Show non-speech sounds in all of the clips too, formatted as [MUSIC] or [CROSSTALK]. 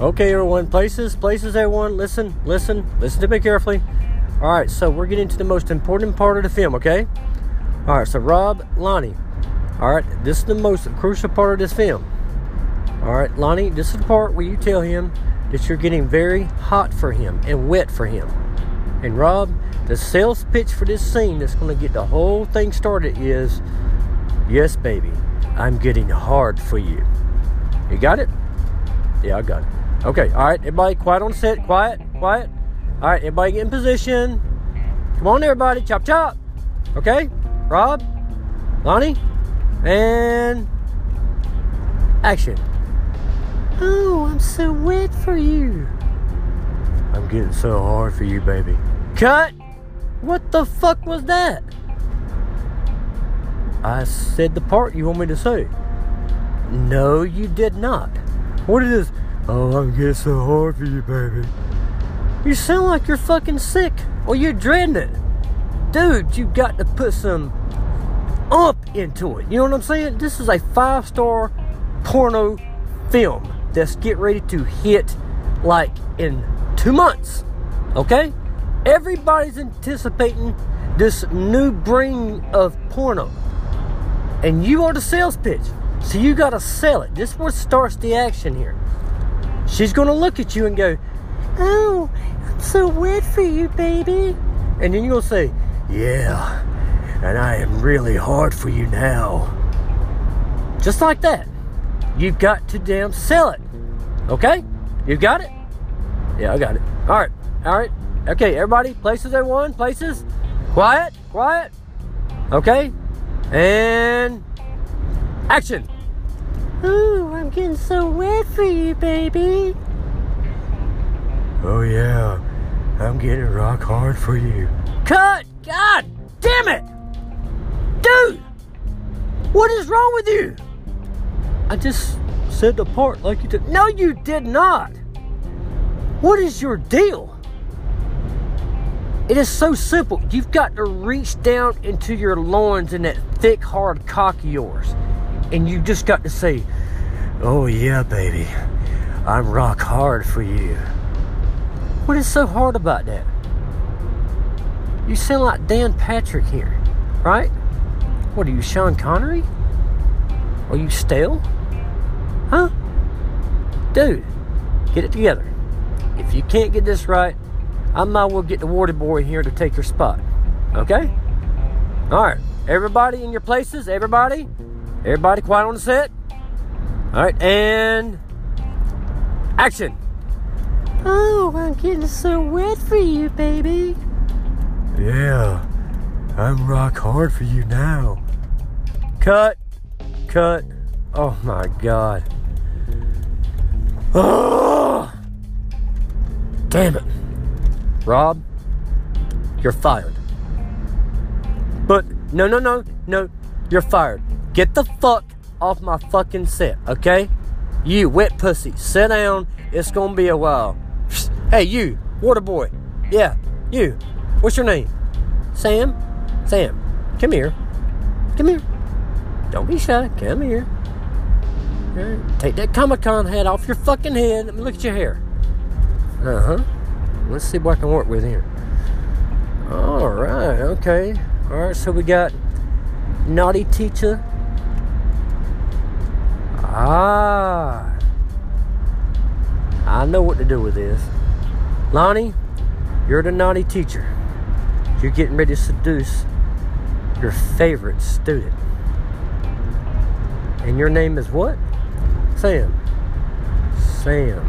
Okay, everyone. Places, places, everyone. Listen, listen, listen to me carefully. All right, so we're getting to the most important part of the film, okay? All right, so Rob, Lonnie. All right, this is the most crucial part of this film. All right, Lonnie, this is the part where you tell him that you're getting very hot for him and wet for him. And Rob, the sales pitch for this scene that's going to get the whole thing started is Yes, baby, I'm getting hard for you. You got it? Yeah, I got it. Okay, all right, everybody, quiet on set. Quiet, quiet. All right, everybody get in position. Come on, everybody, chop chop. Okay, Rob, Lonnie, and action. Oh, I'm so wet for you. I'm getting so hard for you, baby. Cut! What the fuck was that? I said the part you want me to say. No, you did not. What is this? Oh, I'm getting so hard for you, baby. You sound like you're fucking sick or you're dreading it. Dude, You've got to put some up into it. You know what I'm saying? This is a five star porno film that's get ready to hit like in two months. Okay? Everybody's anticipating this new bring of porno. And you are the sales pitch. So you gotta sell it. This is what starts the action here. She's gonna look at you and go, Oh, I'm so wet for you, baby. And then you'll say, Yeah, and I am really hard for you now. Just like that. You've got to damn sell it. Okay? You got it? Yeah, I got it. All right. All right. Okay, everybody, places everyone, places. Quiet, quiet. Okay? And action. Ooh, I'm getting so wet for you, baby. Oh, yeah. I'm getting rock hard for you. Cut! God damn it! Dude! What is wrong with you? I just said the part like you did. No, you did not. What is your deal? It is so simple. You've got to reach down into your loins in that thick, hard cock of yours. And you just got to say, Oh, yeah, baby. I'm rock hard for you. What is so hard about that? You sound like Dan Patrick here, right? What are you, Sean Connery? Are you stale? Huh? Dude, get it together. If you can't get this right, I might well get the water boy here to take your spot. Okay? Alright. Everybody in your places, everybody. Everybody quiet on the set. Alright, and action. Oh, I'm getting so wet for you, baby. Yeah, I'm rock hard for you now. Cut. Cut. Oh my god. Oh! Damn it. Rob, you're fired. But no, no, no, no, you're fired. Get the fuck off my fucking set, okay? You wet pussy, sit down. It's gonna be a while. [SNIFFS] Hey, you, water boy. Yeah, you. What's your name? Sam? Sam, come here. Come here. Don't be shy. Come here. Take that Comic Con hat off your fucking head. Let me look at your hair. Uh huh. Let's see what I can work with here. All right. Okay. All right. So we got naughty teacher. Ah. I know what to do with this. Lonnie, you're the naughty teacher. You're getting ready to seduce your favorite student. And your name is what? Sam. Sam.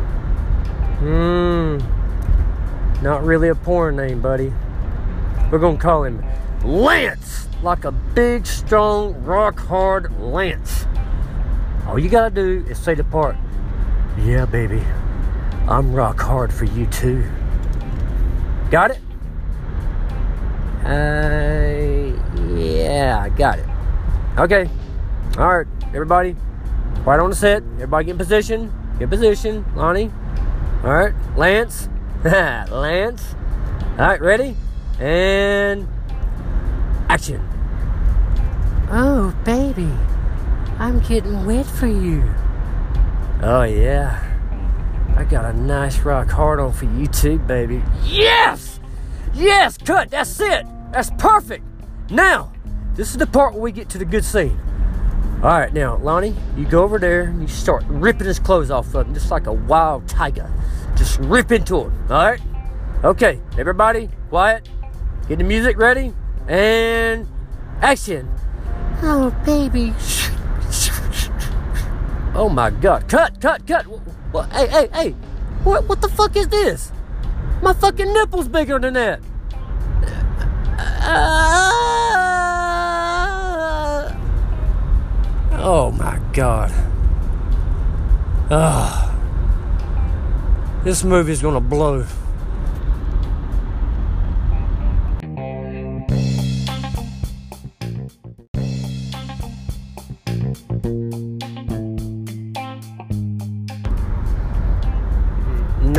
Mmm. Not really a porn name, buddy. We're gonna call him Lance. Like a big, strong, rock hard Lance. All you gotta do is say the part. Yeah, baby. I'm rock hard for you too. Got it? Uh, yeah, I got it. Okay. All right, everybody. Right on the set. Everybody get in position. Get in position. Lonnie. All right. Lance. [LAUGHS] Lance. All right, ready? And action. Oh, baby. I'm getting wet for you. Oh, yeah. I got a nice rock hard on for you too, baby. Yes! Yes, cut, that's it. That's perfect. Now, this is the part where we get to the good scene. All right, now, Lonnie, you go over there and you start ripping his clothes off of him just like a wild tiger. Just rip into him, all right? Okay, everybody, quiet. Get the music ready and action. Oh, baby. Oh my god. Cut, cut, cut. Well, hey, hey, hey. What, what the fuck is this? My fucking nipple's bigger than that. Uh, oh my god. Ah. This movie's gonna blow.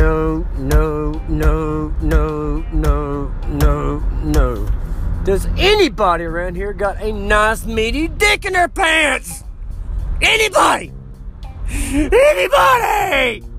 No, no, no, no, no, no, no. Does anybody around here got a nice meaty dick in their pants? Anybody? Anybody?